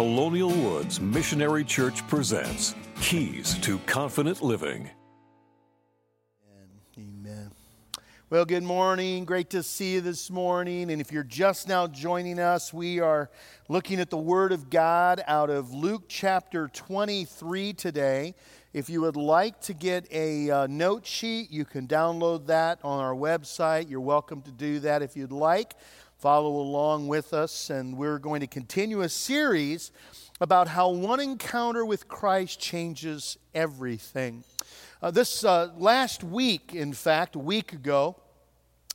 Colonial Woods Missionary Church presents Keys to Confident Living. Amen. Well, good morning. Great to see you this morning. And if you're just now joining us, we are looking at the Word of God out of Luke chapter 23 today. If you would like to get a uh, note sheet, you can download that on our website. You're welcome to do that if you'd like follow along with us, and we're going to continue a series about how one encounter with Christ changes everything. Uh, this uh, last week, in fact, a week ago,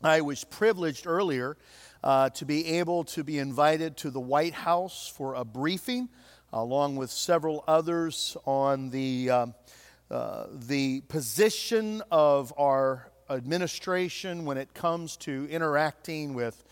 I was privileged earlier uh, to be able to be invited to the White House for a briefing, along with several others, on the, um, uh, the position of our administration when it comes to interacting with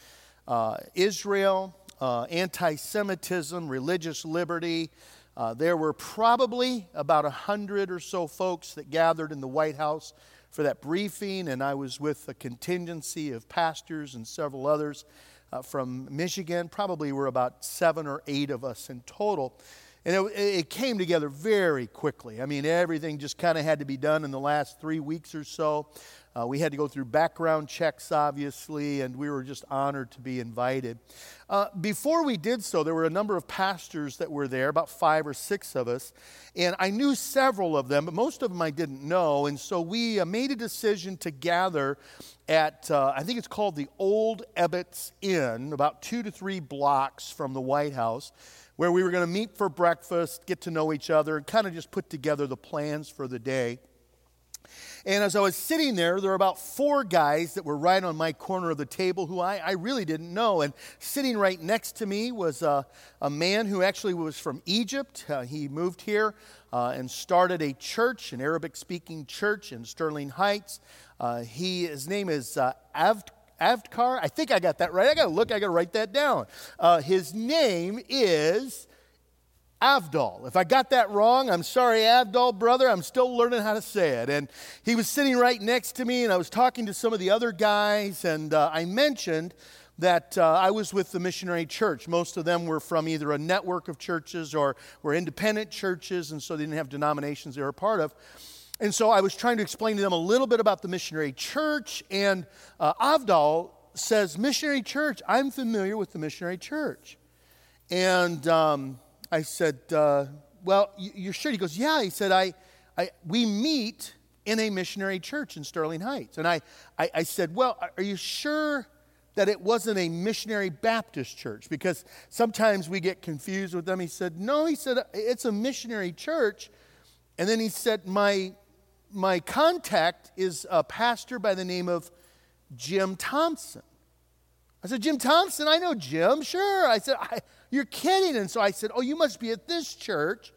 uh, Israel, uh, anti Semitism, religious liberty. Uh, there were probably about a hundred or so folks that gathered in the White House for that briefing, and I was with a contingency of pastors and several others uh, from Michigan. Probably were about seven or eight of us in total. And it, it came together very quickly. I mean, everything just kind of had to be done in the last three weeks or so. Uh, we had to go through background checks, obviously, and we were just honored to be invited. Uh, before we did so, there were a number of pastors that were there, about five or six of us, and I knew several of them, but most of them I didn't know. And so we uh, made a decision to gather at, uh, I think it's called the Old Ebbets Inn, about two to three blocks from the White House where we were going to meet for breakfast, get to know each other, and kind of just put together the plans for the day. And as I was sitting there, there were about four guys that were right on my corner of the table who I, I really didn't know. And sitting right next to me was a, a man who actually was from Egypt. Uh, he moved here uh, and started a church, an Arabic speaking church in Sterling Heights. Uh, he, his name is uh, Avd. Avdkar. I think I got that right. I got to look, I got to write that down. Uh, his name is Avdol. If I got that wrong, I'm sorry, Avdol, brother. I'm still learning how to say it. And he was sitting right next to me, and I was talking to some of the other guys, and uh, I mentioned that uh, I was with the missionary church. Most of them were from either a network of churches or were independent churches, and so they didn't have denominations they were a part of. And so I was trying to explain to them a little bit about the missionary church, and uh, Avdol says, Missionary church, I'm familiar with the missionary church. And um, I said, uh, Well, you're sure? He goes, Yeah. He said, I, I, We meet in a missionary church in Sterling Heights. And I, I, I said, Well, are you sure that it wasn't a missionary Baptist church? Because sometimes we get confused with them. He said, No. He said, It's a missionary church. And then he said, My, my contact is a pastor by the name of Jim Thompson. I said, Jim Thompson, I know Jim, sure. I said, I, You're kidding. And so I said, Oh, you must be at this church.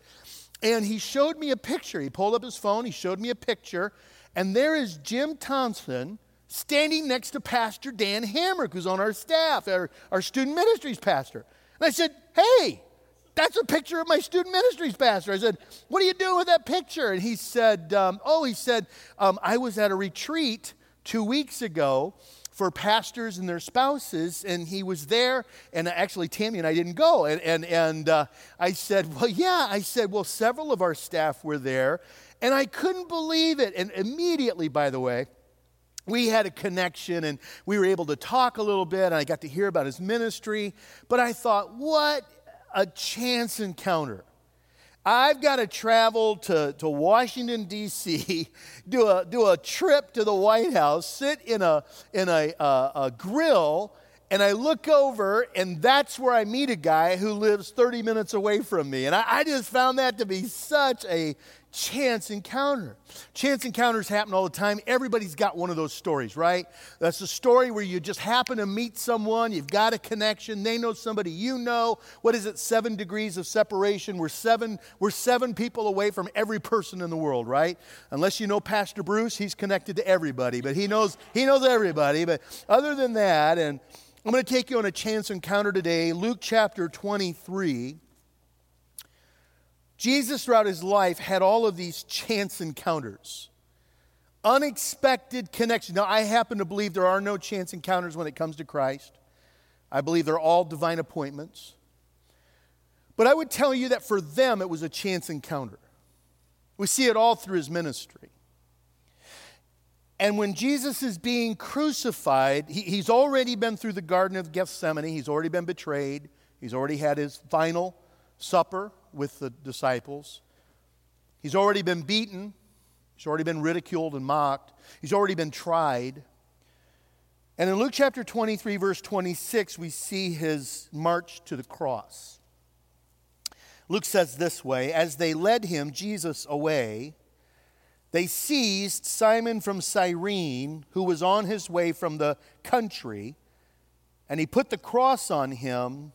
And he showed me a picture. He pulled up his phone, he showed me a picture, and there is Jim Thompson standing next to Pastor Dan Hamrick, who's on our staff, our, our student ministries pastor. And I said, Hey, that's a picture of my student ministries pastor. I said, What are you doing with that picture? And he said, um, Oh, he said, um, I was at a retreat two weeks ago for pastors and their spouses, and he was there. And actually, Tammy and I didn't go. And, and, and uh, I said, Well, yeah. I said, Well, several of our staff were there. And I couldn't believe it. And immediately, by the way, we had a connection and we were able to talk a little bit. And I got to hear about his ministry. But I thought, What a chance encounter. I've got to travel to, to Washington, D.C., do a, do a trip to the White House, sit in a, in a, uh, a grill, and I look over, and that's where I meet a guy who lives 30 minutes away from me. And I, I just found that to be such a chance encounter. Chance encounters happen all the time. Everybody's got one of those stories, right? That's a story where you just happen to meet someone, you've got a connection, they know somebody you know. What is it? 7 degrees of separation. We're 7 we're 7 people away from every person in the world, right? Unless you know Pastor Bruce, he's connected to everybody, but he knows he knows everybody, but other than that and I'm going to take you on a chance encounter today, Luke chapter 23. Jesus, throughout his life, had all of these chance encounters, unexpected connections. Now, I happen to believe there are no chance encounters when it comes to Christ. I believe they're all divine appointments. But I would tell you that for them it was a chance encounter. We see it all through his ministry. And when Jesus is being crucified, he, he's already been through the Garden of Gethsemane, he's already been betrayed, he's already had his final supper with the disciples, he's already been beaten, he's already been ridiculed and mocked, he's already been tried. And in Luke chapter 23, verse 26, we see his march to the cross. Luke says this way As they led him, Jesus, away, they seized Simon from Cyrene, who was on his way from the country, and he put the cross on him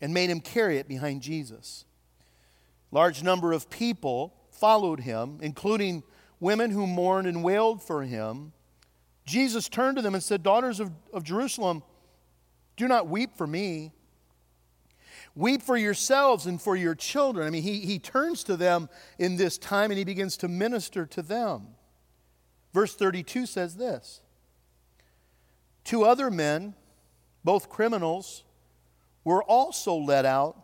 and made him carry it behind Jesus. Large number of people followed him, including women who mourned and wailed for him. Jesus turned to them and said, Daughters of, of Jerusalem, do not weep for me Weep for yourselves and for your children. I mean, he, he turns to them in this time and he begins to minister to them. Verse 32 says this Two other men, both criminals, were also led out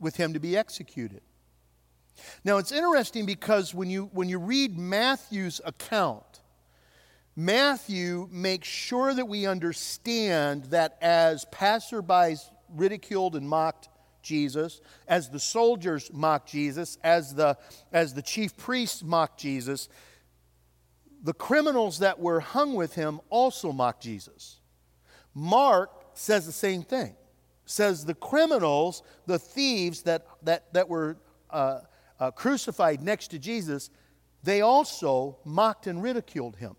with him to be executed. Now, it's interesting because when you, when you read Matthew's account, Matthew makes sure that we understand that as passerbys ridiculed and mocked Jesus, as the soldiers mocked Jesus, as the, as the chief priests mocked Jesus, the criminals that were hung with him also mocked Jesus. Mark says the same thing. Says the criminals, the thieves that, that, that were uh, uh, crucified next to Jesus, they also mocked and ridiculed him.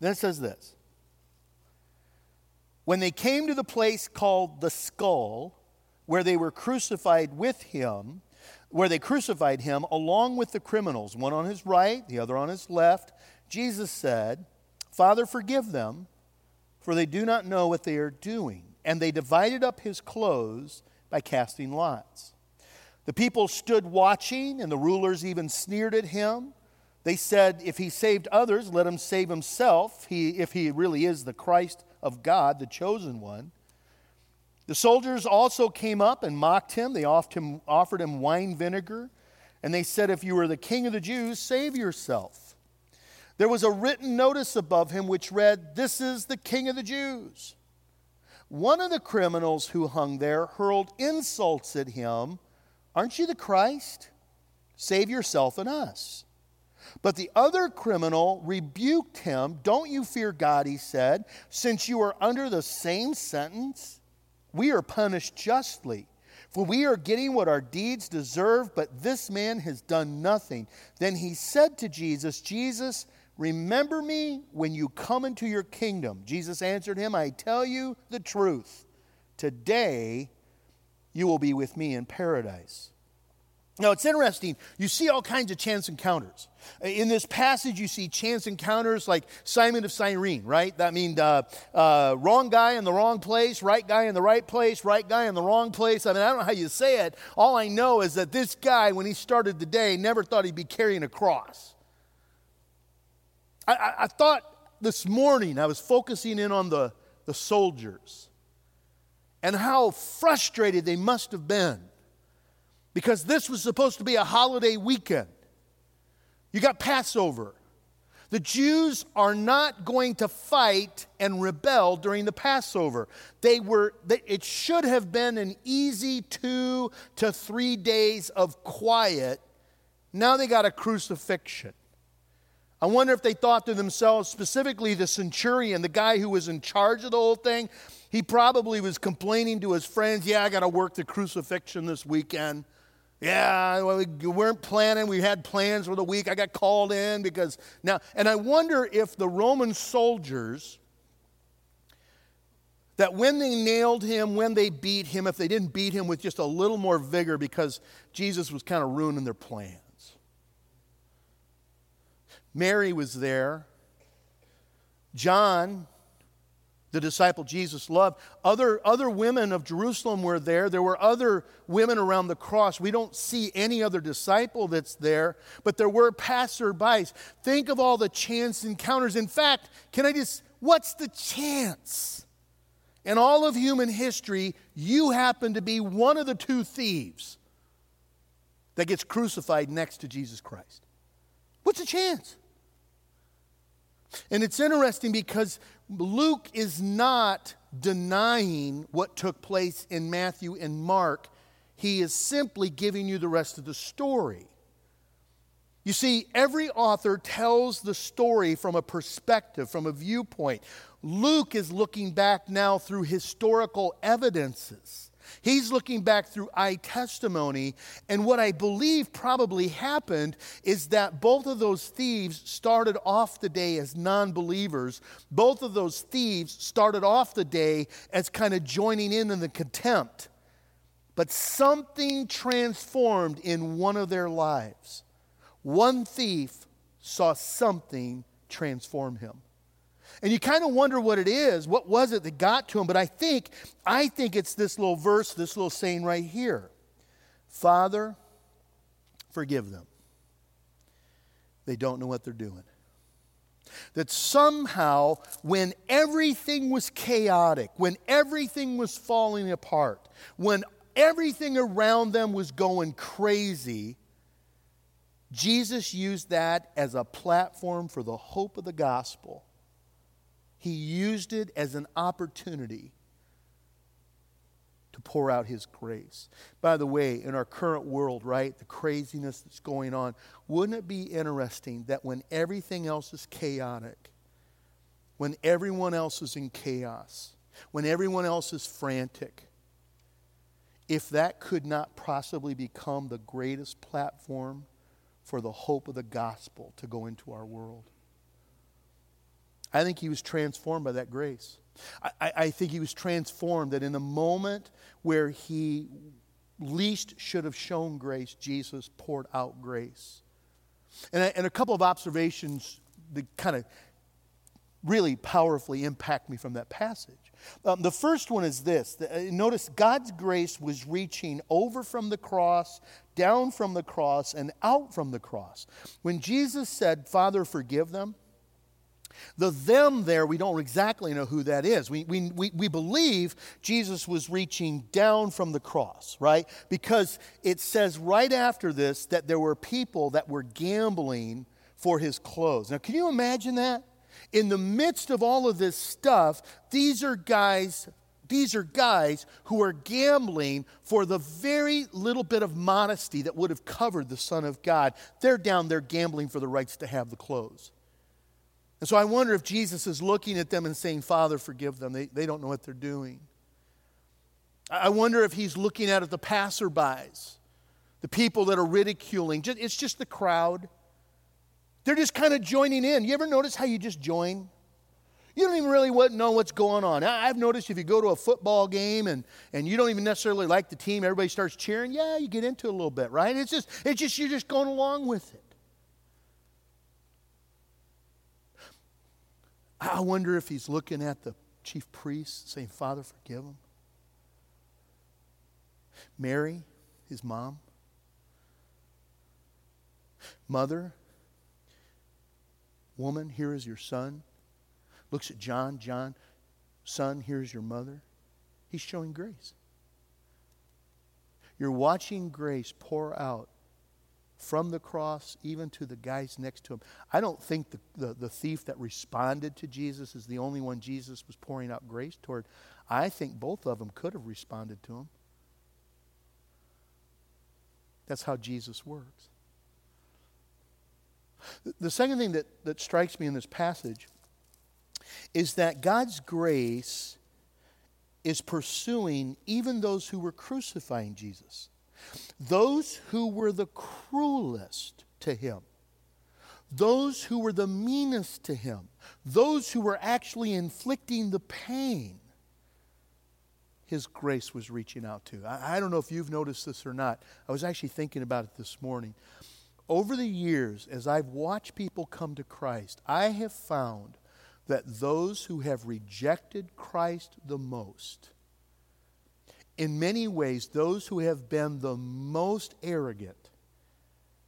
Then it says this when they came to the place called the skull, where they were crucified with him, where they crucified him along with the criminals, one on his right, the other on his left, Jesus said, Father, forgive them, for they do not know what they are doing. And they divided up his clothes by casting lots. The people stood watching, and the rulers even sneered at him. They said, If he saved others, let him save himself, he, if he really is the Christ of God, the chosen one. The soldiers also came up and mocked him. They offered him wine vinegar, and they said, If you are the king of the Jews, save yourself. There was a written notice above him which read, This is the king of the Jews. One of the criminals who hung there hurled insults at him. Aren't you the Christ? Save yourself and us. But the other criminal rebuked him. Don't you fear God, he said, since you are under the same sentence? We are punished justly. For we are getting what our deeds deserve, but this man has done nothing. Then he said to Jesus, Jesus, remember me when you come into your kingdom. Jesus answered him, I tell you the truth. Today you will be with me in paradise. Now, it's interesting. You see all kinds of chance encounters. In this passage, you see chance encounters like Simon of Cyrene, right? That means uh, uh, wrong guy in the wrong place, right guy in the right place, right guy in the wrong place. I mean, I don't know how you say it. All I know is that this guy, when he started the day, never thought he'd be carrying a cross. I, I, I thought this morning I was focusing in on the, the soldiers and how frustrated they must have been because this was supposed to be a holiday weekend. You got Passover. The Jews are not going to fight and rebel during the Passover. They were, it should have been an easy two to three days of quiet. Now they got a crucifixion. I wonder if they thought to themselves, specifically the centurion, the guy who was in charge of the whole thing, he probably was complaining to his friends, Yeah, I got to work the crucifixion this weekend. Yeah, well, we weren't planning. We had plans for the week. I got called in because now, and I wonder if the Roman soldiers, that when they nailed him, when they beat him, if they didn't beat him with just a little more vigor because Jesus was kind of ruining their plans. Mary was there. John the disciple Jesus loved. Other, other women of Jerusalem were there. There were other women around the cross. We don't see any other disciple that's there, but there were passerbys. Think of all the chance encounters. In fact, can I just, what's the chance? in all of human history, you happen to be one of the two thieves that gets crucified next to Jesus Christ. What's the chance? And it's interesting because Luke is not denying what took place in Matthew and Mark. He is simply giving you the rest of the story. You see, every author tells the story from a perspective, from a viewpoint. Luke is looking back now through historical evidences. He's looking back through eye testimony. And what I believe probably happened is that both of those thieves started off the day as non believers. Both of those thieves started off the day as kind of joining in in the contempt. But something transformed in one of their lives. One thief saw something transform him. And you kind of wonder what it is. What was it that got to him? But I think, I think it's this little verse, this little saying right here. Father, forgive them. They don't know what they're doing. That somehow, when everything was chaotic, when everything was falling apart, when everything around them was going crazy, Jesus used that as a platform for the hope of the gospel he used it as an opportunity to pour out His grace. By the way, in our current world, right, the craziness that's going on, wouldn't it be interesting that when everything else is chaotic, when everyone else is in chaos, when everyone else is frantic, if that could not possibly become the greatest platform for the hope of the gospel to go into our world? I think he was transformed by that grace. I, I, think he was transformed that in a moment where he least should have shown grace, Jesus poured out grace. And, and a couple of observations that kind of really powerfully impact me from that passage. Um, the first one is this uh, notice God's grace was reaching over from the cross, down from the cross, and out from the cross. When Jesus said, Father, forgive them, the them there, we don't exactly know who that is. We, we, we, we believe Jesus was reaching down from the cross, right? Because it says right after this that there were people that were gambling for his clothes. Now, can you imagine that? In the midst of all of this stuff, these are guys these are guys who are gambling for the very little bit of modesty that would have covered the Son of God. They're down there gambling for the rights to have the clothes. And so I wonder if Jesus is looking at them and saying, Father, forgive them. They, they don't know what they're doing. I wonder if he's looking at the passerbys, the people that are ridiculing. It's just the crowd. They're just kind of joining in. You ever notice how you just join? You don't even really know what's going on. I've noticed if you go to a football game and, and you don't even necessarily like the team, everybody starts cheering. Yeah, you get into it a little bit, right? It's just, it's just you're just going along with it. I wonder if he's looking at the chief priest saying, Father, forgive him. Mary, his mom. Mother, woman, here is your son. Looks at John, John, son, here's your mother. He's showing grace. You're watching grace pour out from the cross even to the guys next to him. I don't think the, the, the, thief that responded to Jesus is the only one Jesus was pouring out grace toward. I think both of them could have responded to him. That's how Jesus works. The second thing that, that strikes me in this passage is that God's grace is pursuing even those who were crucifying Jesus. Those who were the cruelest to him, those who were the meanest to him, those who were actually inflicting the pain, his grace was reaching out to. I, I, don't know if you've noticed this or not. I was actually thinking about it this morning. Over the years, as I've watched people come to Christ, I have found that those who have rejected Christ the most in many ways, those who have been the most arrogant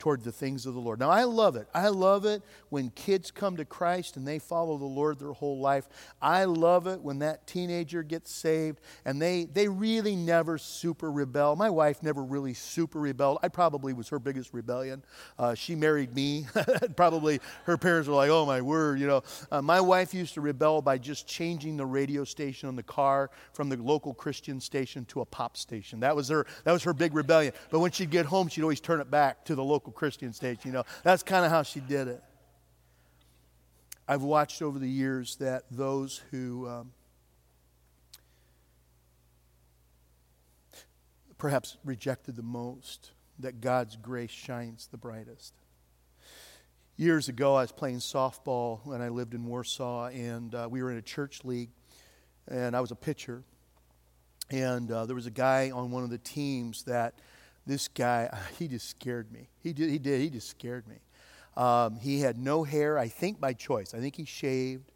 toward the things of the Lord. Now, I love it. I love it when kids come to Christ and they follow the Lord their whole life. I love it when that teenager gets saved and they, they really never super rebel. My wife never really super rebelled. I probably was her biggest rebellion. Uh, she married me. probably her parents were like, oh my word, you know. Uh, my wife used to rebel by just changing the radio station on the car from the local Christian station to a pop station. That was her, that was her big rebellion. But when she'd get home, she'd always turn it back to the local local Christian station. You know, that's kind of how she did it. I've watched over the years that those who um, perhaps rejected the most, that God's grace shines the brightest. Years ago, I was playing softball when I lived in Warsaw, and uh, we were in a church league, and I was a pitcher. And uh, there was a guy on one of the teams that this guy, he just scared me. He did, he did, he just scared me. Um, he had no hair, I think by choice. I think he shaved.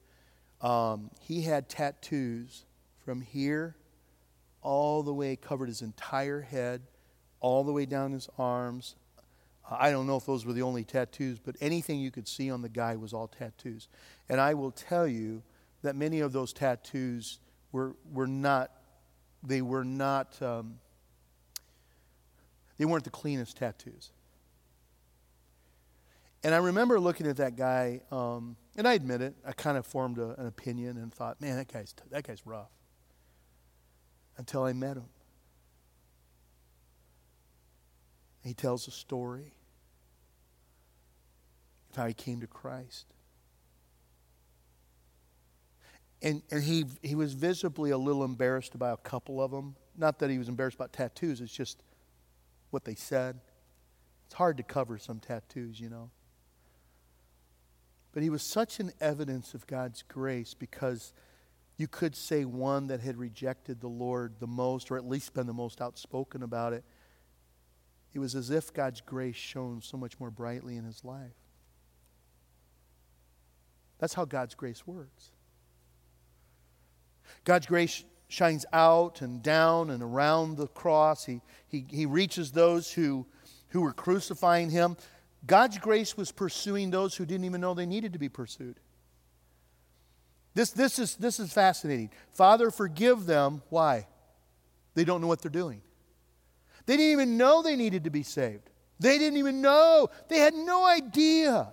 Um, he had tattoos from here all the way, covered his entire head, all the way down his arms. I don't know if those were the only tattoos, but anything you could see on the guy was all tattoos. And I will tell you that many of those tattoos were, were not, they were not um, they weren't the cleanest tattoos. And I remember looking at that guy, um, and I admit it, I kind of formed a, an opinion and thought, man, that guy's, that guy's rough. Until I met him. He tells a story of how he came to Christ. And, and he, he was visibly a little embarrassed about a couple of them. Not that he was embarrassed about tattoos, it's just what they said. It's hard to cover some tattoos, you know. But he was such an evidence of God's grace because you could say one that had rejected the Lord the most, or at least been the most outspoken about it. It was as if God's grace shone so much more brightly in his life. That's how God's grace works. God's grace shines out and down and around the cross. He, he, he reaches those who, who were crucifying him. God's grace was pursuing those who didn't even know they needed to be pursued. This, this, is, this is fascinating. Father, forgive them. Why? They don't know what they're doing. They didn't even know they needed to be saved. They didn't even know. They had no idea.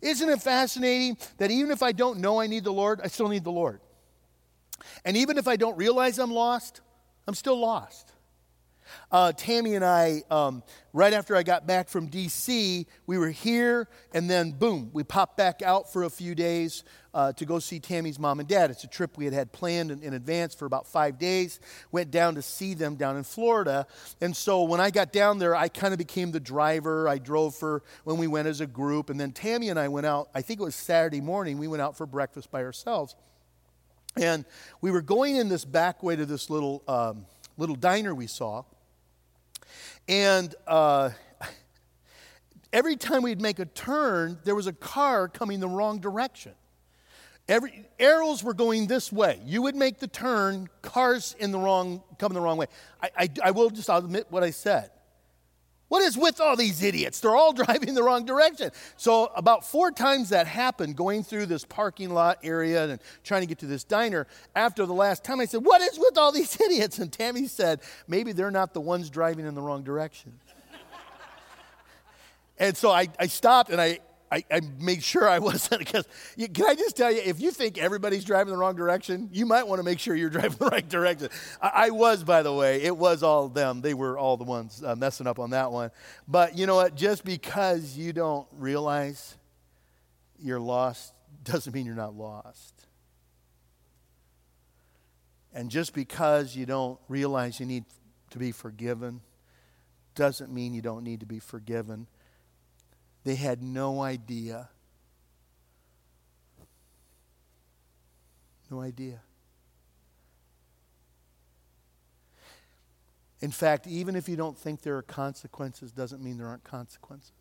Isn't it fascinating that even if I don't know I need the Lord, I still need the Lord? And even if I don't realize I'm lost, I'm still lost. Uh, Tammy and I, um, right after I got back from DC, we were here, and then boom, we popped back out for a few days uh, to go see Tammy's mom and dad. It's a trip we had had planned in, in, advance for about five days. Went down to see them down in Florida. And so when I got down there, I kind of became the driver. I drove for when we went as a group. And then Tammy and I went out, I think it was Saturday morning, we went out for breakfast by ourselves. And we were going in this back way to this little, um, little diner we saw. And uh, every time we'd make a turn, there was a car coming the wrong direction. Every, arrows were going this way. You would make the turn, cars in the wrong, coming the wrong way. I, I, I will just I'll admit what I said. What is with all these idiots? They're all driving the wrong direction. So, about four times that happened going through this parking lot area and trying to get to this diner. After the last time, I said, What is with all these idiots? And Tammy said, Maybe they're not the ones driving in the wrong direction. and so I, I stopped and I, I, I made sure I wasn't because can I just tell you, if you think everybody's driving the wrong direction, you might want to make sure you're driving the right direction. I, I was, by the way, it was all them. They were all the ones uh, messing up on that one. But you know what? Just because you don't realize you're lost doesn't mean you're not lost. And just because you don't realize you need to be forgiven doesn't mean you don't need to be forgiven. They had no idea. No idea. In fact, even if you don't think there are consequences, doesn't mean there aren't consequences.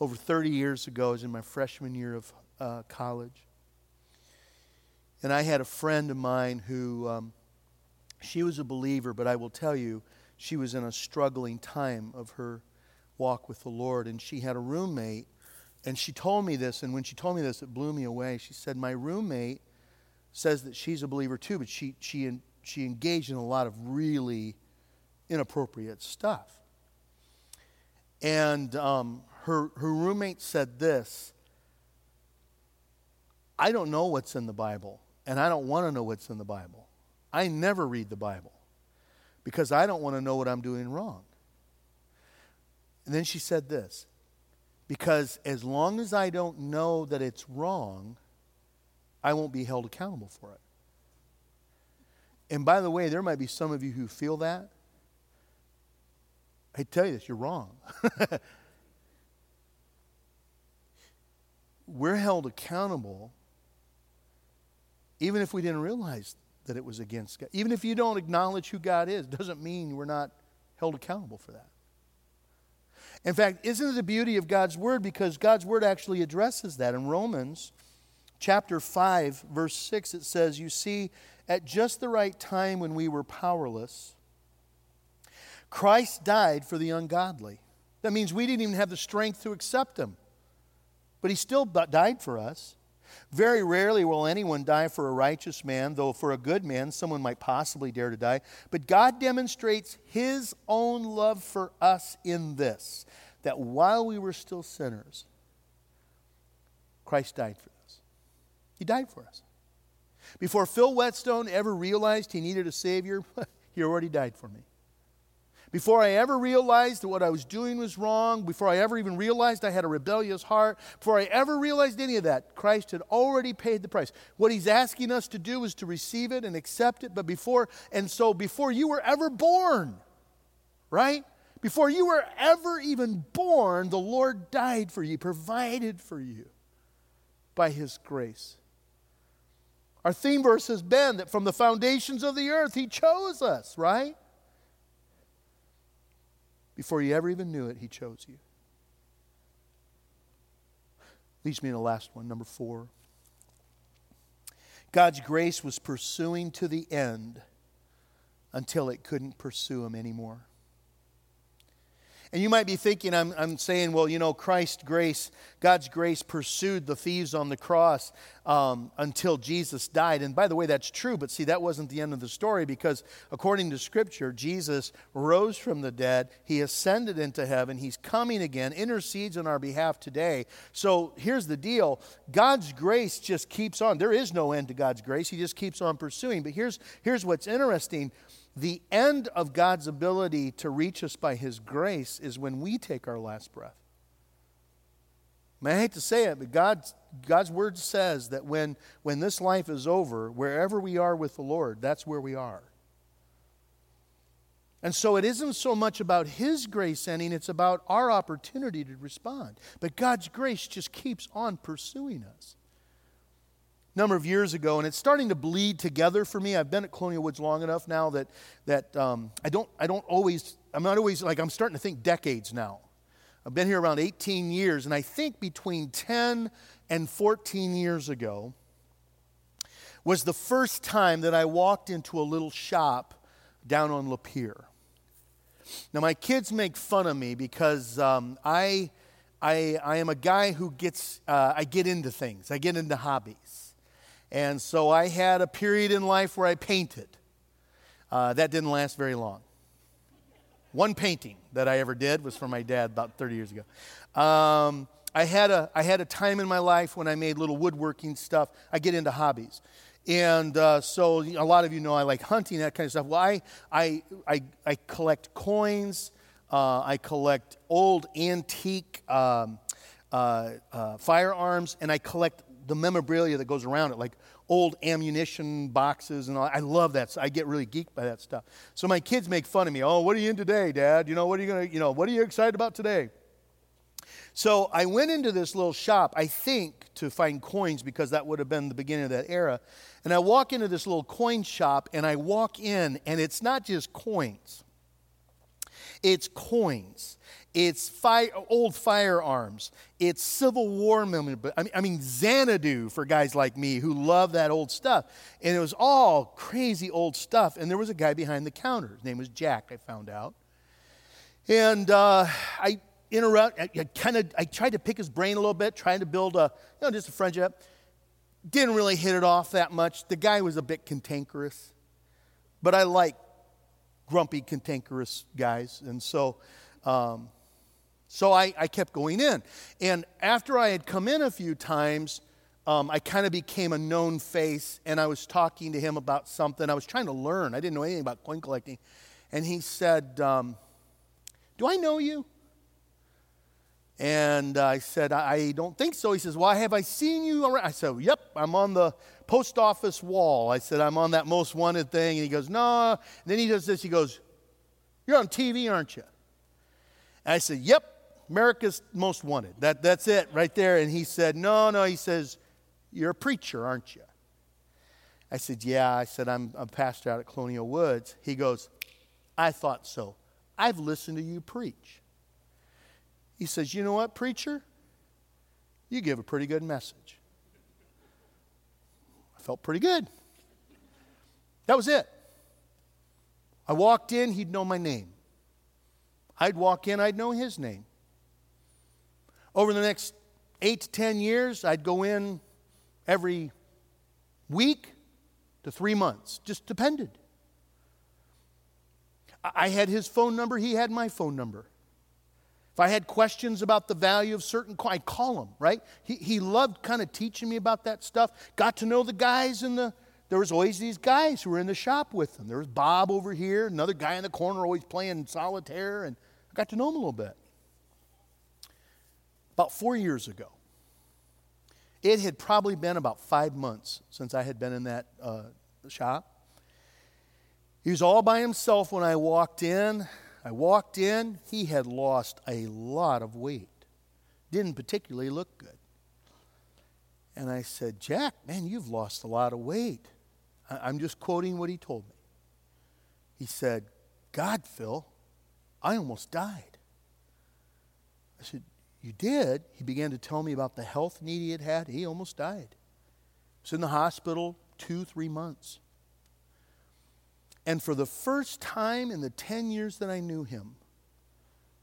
Over 30 years ago, I was in my freshman year of uh, college. And I had a friend of mine who, um, she was a believer, but I will tell you, she was in a struggling time of her walk with the Lord. And she had a roommate, and she told me this. And when she told me this, it blew me away. She said, My roommate says that she's a believer too, but she, she, she engaged in a lot of really inappropriate stuff. And um, her, her roommate said this I don't know what's in the Bible, and I don't want to know what's in the Bible. I never read the Bible because I don't want to know what I'm doing wrong. And then she said this because as long as I don't know that it's wrong, I won't be held accountable for it. And by the way, there might be some of you who feel that. I tell you this, you're wrong. We're held accountable even if we didn't realize that it was against God. Even if you don't acknowledge who God is, doesn't mean we're not held accountable for that. In fact, isn't it the beauty of God's word? Because God's word actually addresses that. In Romans chapter 5, verse 6, it says, You see, at just the right time when we were powerless, Christ died for the ungodly. That means we didn't even have the strength to accept him, but he still died for us. Very rarely will anyone die for a righteous man, though for a good man, someone might possibly dare to die. But God demonstrates his own love for us in this that while we were still sinners, Christ died for us. He died for us. Before Phil Whetstone ever realized he needed a Savior, he already died for me. Before I ever realized that what I was doing was wrong, before I ever even realized I had a rebellious heart, before I ever realized any of that, Christ had already paid the price. What he's asking us to do is to receive it and accept it, but before, and so before you were ever born, right? Before you were ever even born, the Lord died for you, provided for you by his grace. Our theme verse has been that from the foundations of the earth, he chose us, right? Before you ever even knew it, He chose you. Leads me to the last one, number four. God's grace was pursuing to the end until it couldn't pursue him anymore. And you might be thinking, I'm, I'm saying, well, you know, Christ's grace, God's grace pursued the thieves on the cross um, until Jesus died. And by the way, that's true, but see, that wasn't the end of the story because according to Scripture, Jesus rose from the dead, He ascended into heaven, He's coming again, intercedes on our behalf today. So here's the deal God's grace just keeps on. There is no end to God's grace, He just keeps on pursuing. But here's, here's what's interesting the end of God's ability to reach us by His grace is when we take our last breath. I, I hate to say it, but God's, God's word says that when, when this life is over, wherever we are with the Lord, that's where we are. And so it isn't so much about His grace ending, it's about our opportunity to respond. But God's grace just keeps on pursuing us number of years ago, and it's starting to bleed together for me. I've been at Colonial Woods long enough now that, that um, I, don't, I don't always, I'm not always, like, I'm starting to think decades now. I've been here around 18 years, and I think between 10 and 14 years ago was the first time that I walked into a little shop down on Lapeer. Now, my kids make fun of me because um, I, I, I am a guy who gets, uh, I get into things, I get into hobbies. And so I had a period in life where I painted. Uh, that didn't last very long. One painting that I ever did was for my dad about 30 years ago. Um, I, had a, I had a time in my life when I made little woodworking stuff. I get into hobbies. And uh, so a lot of you know I like hunting, that kind of stuff. Well, I, I, I, I collect coins, uh, I collect old antique um, uh, uh firearms, and I collect the memorabilia that goes around it, like old ammunition boxes and all. I love that. I get really geeked by that stuff. So my kids make fun of me. Oh, what are you in today, Dad? You know, what are you gonna, you know, what are you excited about today? So I went into this little shop, I think, to find coins because that would have been the beginning of that era. And I walk into this little coin shop and I walk in, and it's not just coins. It's coins. It's old firearms. It's Civil War memorabilia. I mean, I mean, Xanadu for guys like me who love that old stuff. And it was all crazy old stuff. And there was a guy behind the counter. His name was Jack, I found out. And uh, I interrupt. I, I kind of I tried to pick his brain a little bit, trying to build a you know just a friendship. Didn't really hit it off that much. The guy was a bit cantankerous, but I like grumpy, cantankerous guys, and so. Um, so I, I, kept going in. And after I had come in a few times, um, I kind of became a known face, and I was talking to him about something. I was trying to learn. I didn't know anything about coin collecting. And he said, um, Do I know you? And I said, I don't think so. He says, Why have I seen you around? I said, Yep, I'm on the post office wall. I said, I'm on that most wanted thing. And he goes, No. And then he does this. He goes, You're on TV, aren't you? And I said, Yep, America's most wanted. That, that's it right there. And he said, No, no. He says, You're a preacher, aren't you? I said, Yeah. I said, I'm a pastor out at Colonial Woods. He goes, I thought so. I've listened to you preach. He says, You know what, preacher? You give a pretty good message. I felt pretty good. That was it. I walked in, he'd know my name. I'd walk in, I'd know his name. Over the next eight to ten years, I'd go in every week to three months. Just depended. I had his phone number, he had my phone number. If I had questions about the value of certain I'd call him, right? He, he loved kind of teaching me about that stuff. Got to know the guys in the, there was always these guys who were in the shop with them. There was Bob over here, another guy in the corner always playing solitaire, and I got to know him a little bit. About four years ago, it had probably been about five months since I had been in that uh, shop. He was all by himself when I walked in. I walked in, he had lost a lot of weight. Didn't particularly look good. And I said, Jack, man, you've lost a lot of weight. I'm just quoting what he told me. He said, God, Phil, I almost died. I said, You did? He began to tell me about the health need he had had. He almost died. He was in the hospital two, three months. And for the first time in the 10 years that I knew him,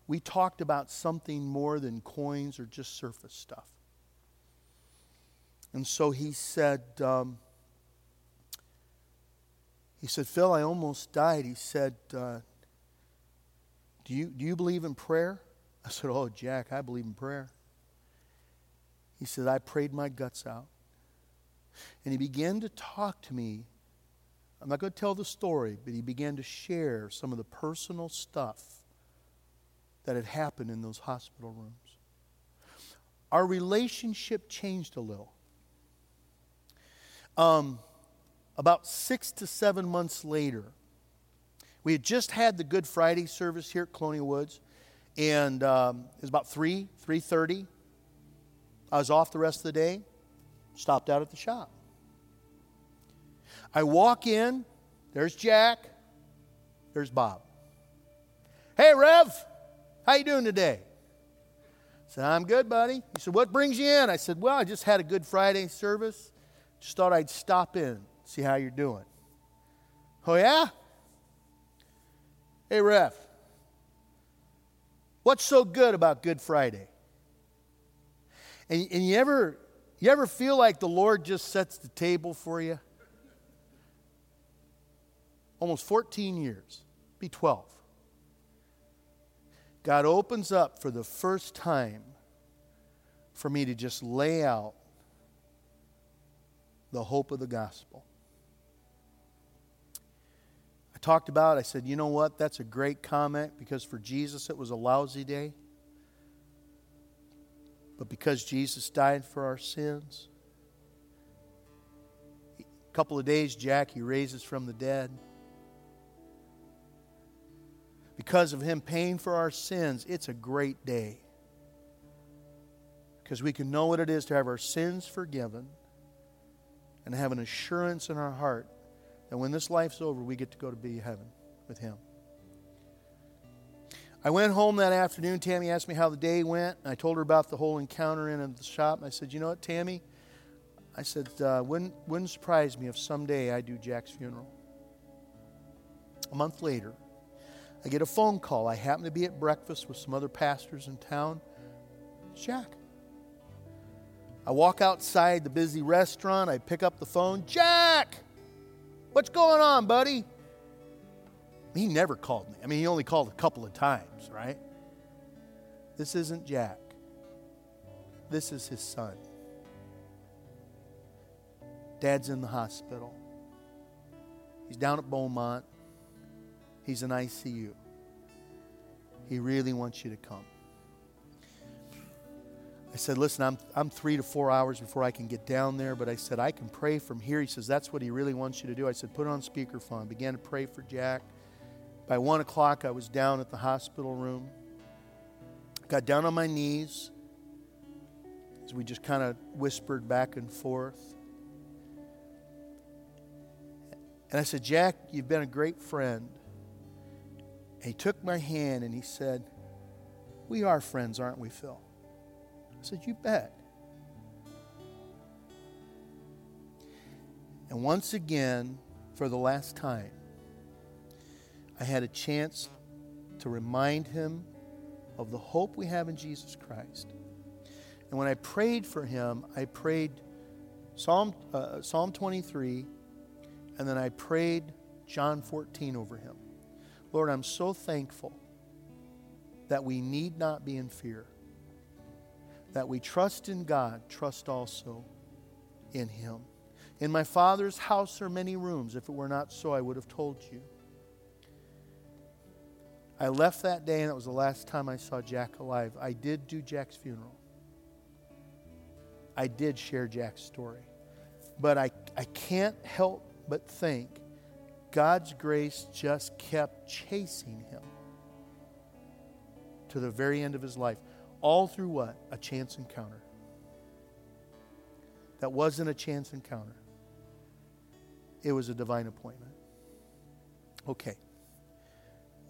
we talked about something more than coins or just surface stuff. And so he said, um, he said, Phil, I almost died. He said, uh, do, you, do you believe in prayer? I said, Oh, Jack, I believe in prayer. He said, I prayed my guts out. And he began to talk to me I'm not going to tell the story, but he began to share some of the personal stuff that had happened in those hospital rooms. Our relationship changed a little. Um, about six to seven months later, we had just had the Good Friday service here at Colonial Woods, and um, it was about 3, 3.30. I was off the rest of the day, stopped out at the shop. I walk in, there's Jack, there's Bob. Hey, Rev, how you doing today? I said, I'm good, buddy. He said, what brings you in? I said, well, I just had a Good Friday service. Just thought I'd stop in, see how you're doing. Oh, yeah? Hey, Rev, what's so good about Good Friday? And, and you, ever, you ever feel like the Lord just sets the table for you? almost 14 years, be 12. God opens up for the first time for me to just lay out the hope of the gospel. Talked about, I said, you know what? That's a great comment because for Jesus it was a lousy day. But because Jesus died for our sins, a couple of days, Jack, he raises from the dead because of Him paying for our sins, it's a great day. Because we can know what it is to have our sins forgiven and have an assurance in our heart that when this life's over, we get to go to be heaven with Him. I went home that afternoon. Tammy asked me how the day went. And I told her about the whole encounter in the shop. And I said, You know what, Tammy? I said, uh, wouldn't, wouldn't surprise me if someday I do Jack's funeral. A month later, I get a phone call. I happen to be at breakfast with some other pastors in town. It's Jack. I walk outside the busy restaurant. I pick up the phone. Jack, what's going on, buddy? He never called me. I mean, he only called a couple of times, right? This isn't Jack. This is his son. Dad's in the hospital. He's down at Beaumont. He's in ICU. He really wants you to come. I said, Listen, I'm, I'm three to four hours before I can get down there, but I said, I can pray from here. He says, That's what he really wants you to do. I said, Put on speakerphone. I began to pray for Jack. By one o'clock, I was down at the hospital room. Got down on my knees as we just kind of whispered back and forth. And I said, Jack, you've been a great friend. And he took my hand and he said, We are friends, aren't we, Phil? Said, You bet. And once again, for the last time, I had a chance to remind him of the hope we have in Jesus Christ. And when I prayed for him, I prayed Psalm, uh, Psalm 23, and then I prayed John 14 over him. Lord, I'm so thankful that we need not be in fear, that we trust in God, trust also in him. In my Father's house are many rooms. If it were not so, I would have told you. I left that day, and it was the last time I saw Jack alive. I did do Jack's funeral. I did share Jack's story. But I, I can't help but think God's grace just kept chasing him to the very end of his life. All through what? A chance encounter. That wasn't a chance encounter, it was a divine appointment. Okay.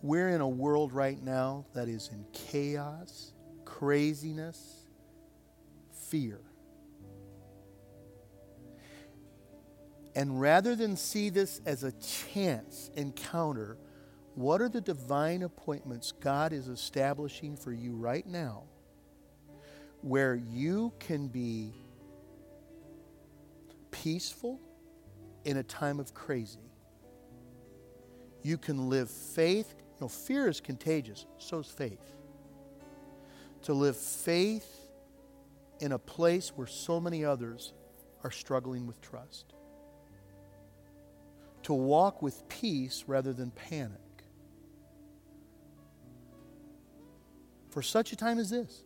We're in a world right now that is in chaos, craziness, fear. And rather than see this as a chance encounter, what are the divine appointments God is establishing for you right now where you can be peaceful in a time of crazy? You can live faith you know, fear is contagious, so is faith. To live faith in a place where so many others are struggling with trust. To walk with peace rather than panic. For such a time as this.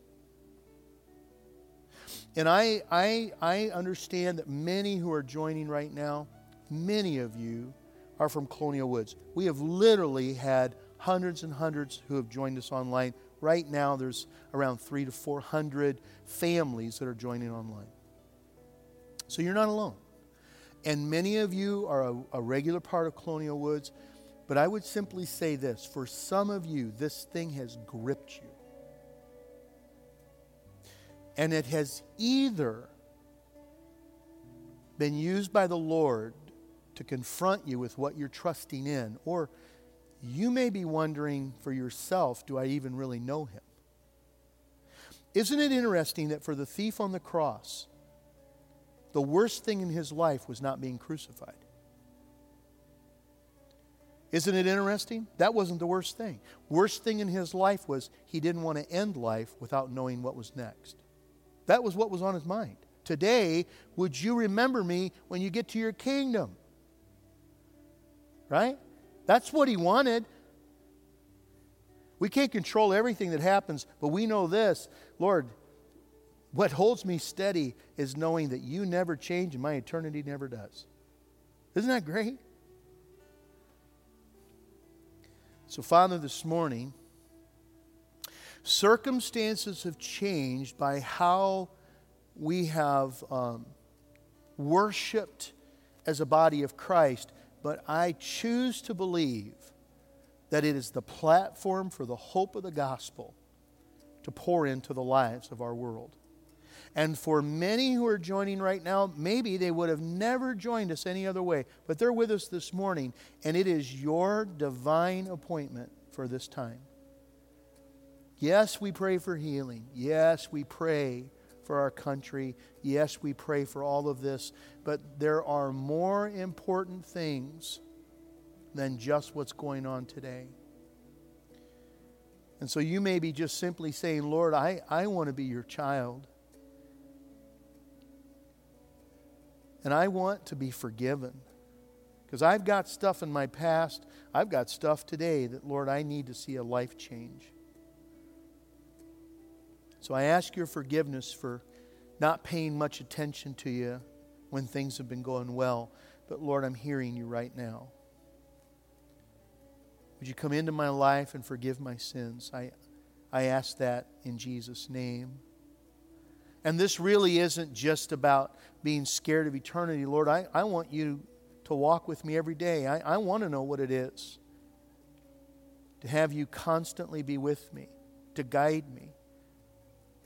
And I, I, I understand that many who are joining right now, many of you are from Colonial Woods. We have literally had hundreds and hundreds who have joined us online. Right now, there's around three to 400 families that are joining online. So you're not alone. And many of you are a, a regular part of Colonial Woods. But I would simply say this for some of you, this thing has gripped you. And it has either been used by the Lord to confront you with what you're trusting in, or you may be wondering for yourself do I even really know him? Isn't it interesting that for the thief on the cross, the worst thing in his life was not being crucified? Isn't it interesting? That wasn't the worst thing. Worst thing in his life was he didn't want to end life without knowing what was next. That was what was on his mind. Today, would you remember me when you get to your kingdom? Right? That's what he wanted. We can't control everything that happens, but we know this Lord, what holds me steady is knowing that you never change and my eternity never does. Isn't that great? So, Father, this morning, circumstances have changed by how we have um, worshiped as a body of Christ but I choose to believe that it is the platform for the hope of the gospel to pour into the lives of our world. And for many who are joining right now, maybe they would have never joined us any other way, but they're with us this morning, and it is your divine appointment for this time. Yes, we pray for healing. Yes, we pray for our country. Yes, we pray for all of this. But there are more important things than just what's going on today. And so you may be just simply saying, Lord, I, I want to be your child. And I want to be forgiven. Because I've got stuff in my past, I've got stuff today that, Lord, I need to see a life change. So I ask your forgiveness for not paying much attention to you when things have been going well. But Lord, I'm hearing you right now. Would you come into my life and forgive my sins? I, I ask that in Jesus' name. And this really isn't just about being scared of eternity. Lord, I, I want you to walk with me every day. I, I want to know what it is to have you constantly be with me, to guide me,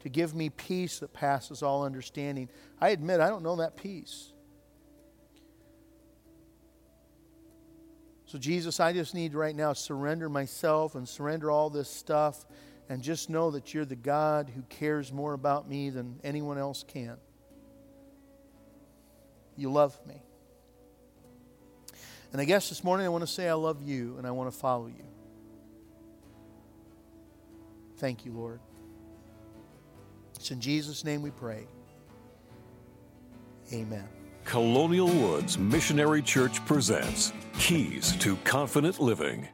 to give me peace that passes all understanding. I admit I don't know that peace. So, Jesus, I just need right now surrender myself and surrender all this stuff and just know that you're the God who cares more about me than anyone else can. You love me. And I guess this morning I want to say I love you and I want to follow you. Thank you, Lord. It's in Jesus' name we pray. Amen. Colonial Woods Missionary Church presents Keys to Confident Living.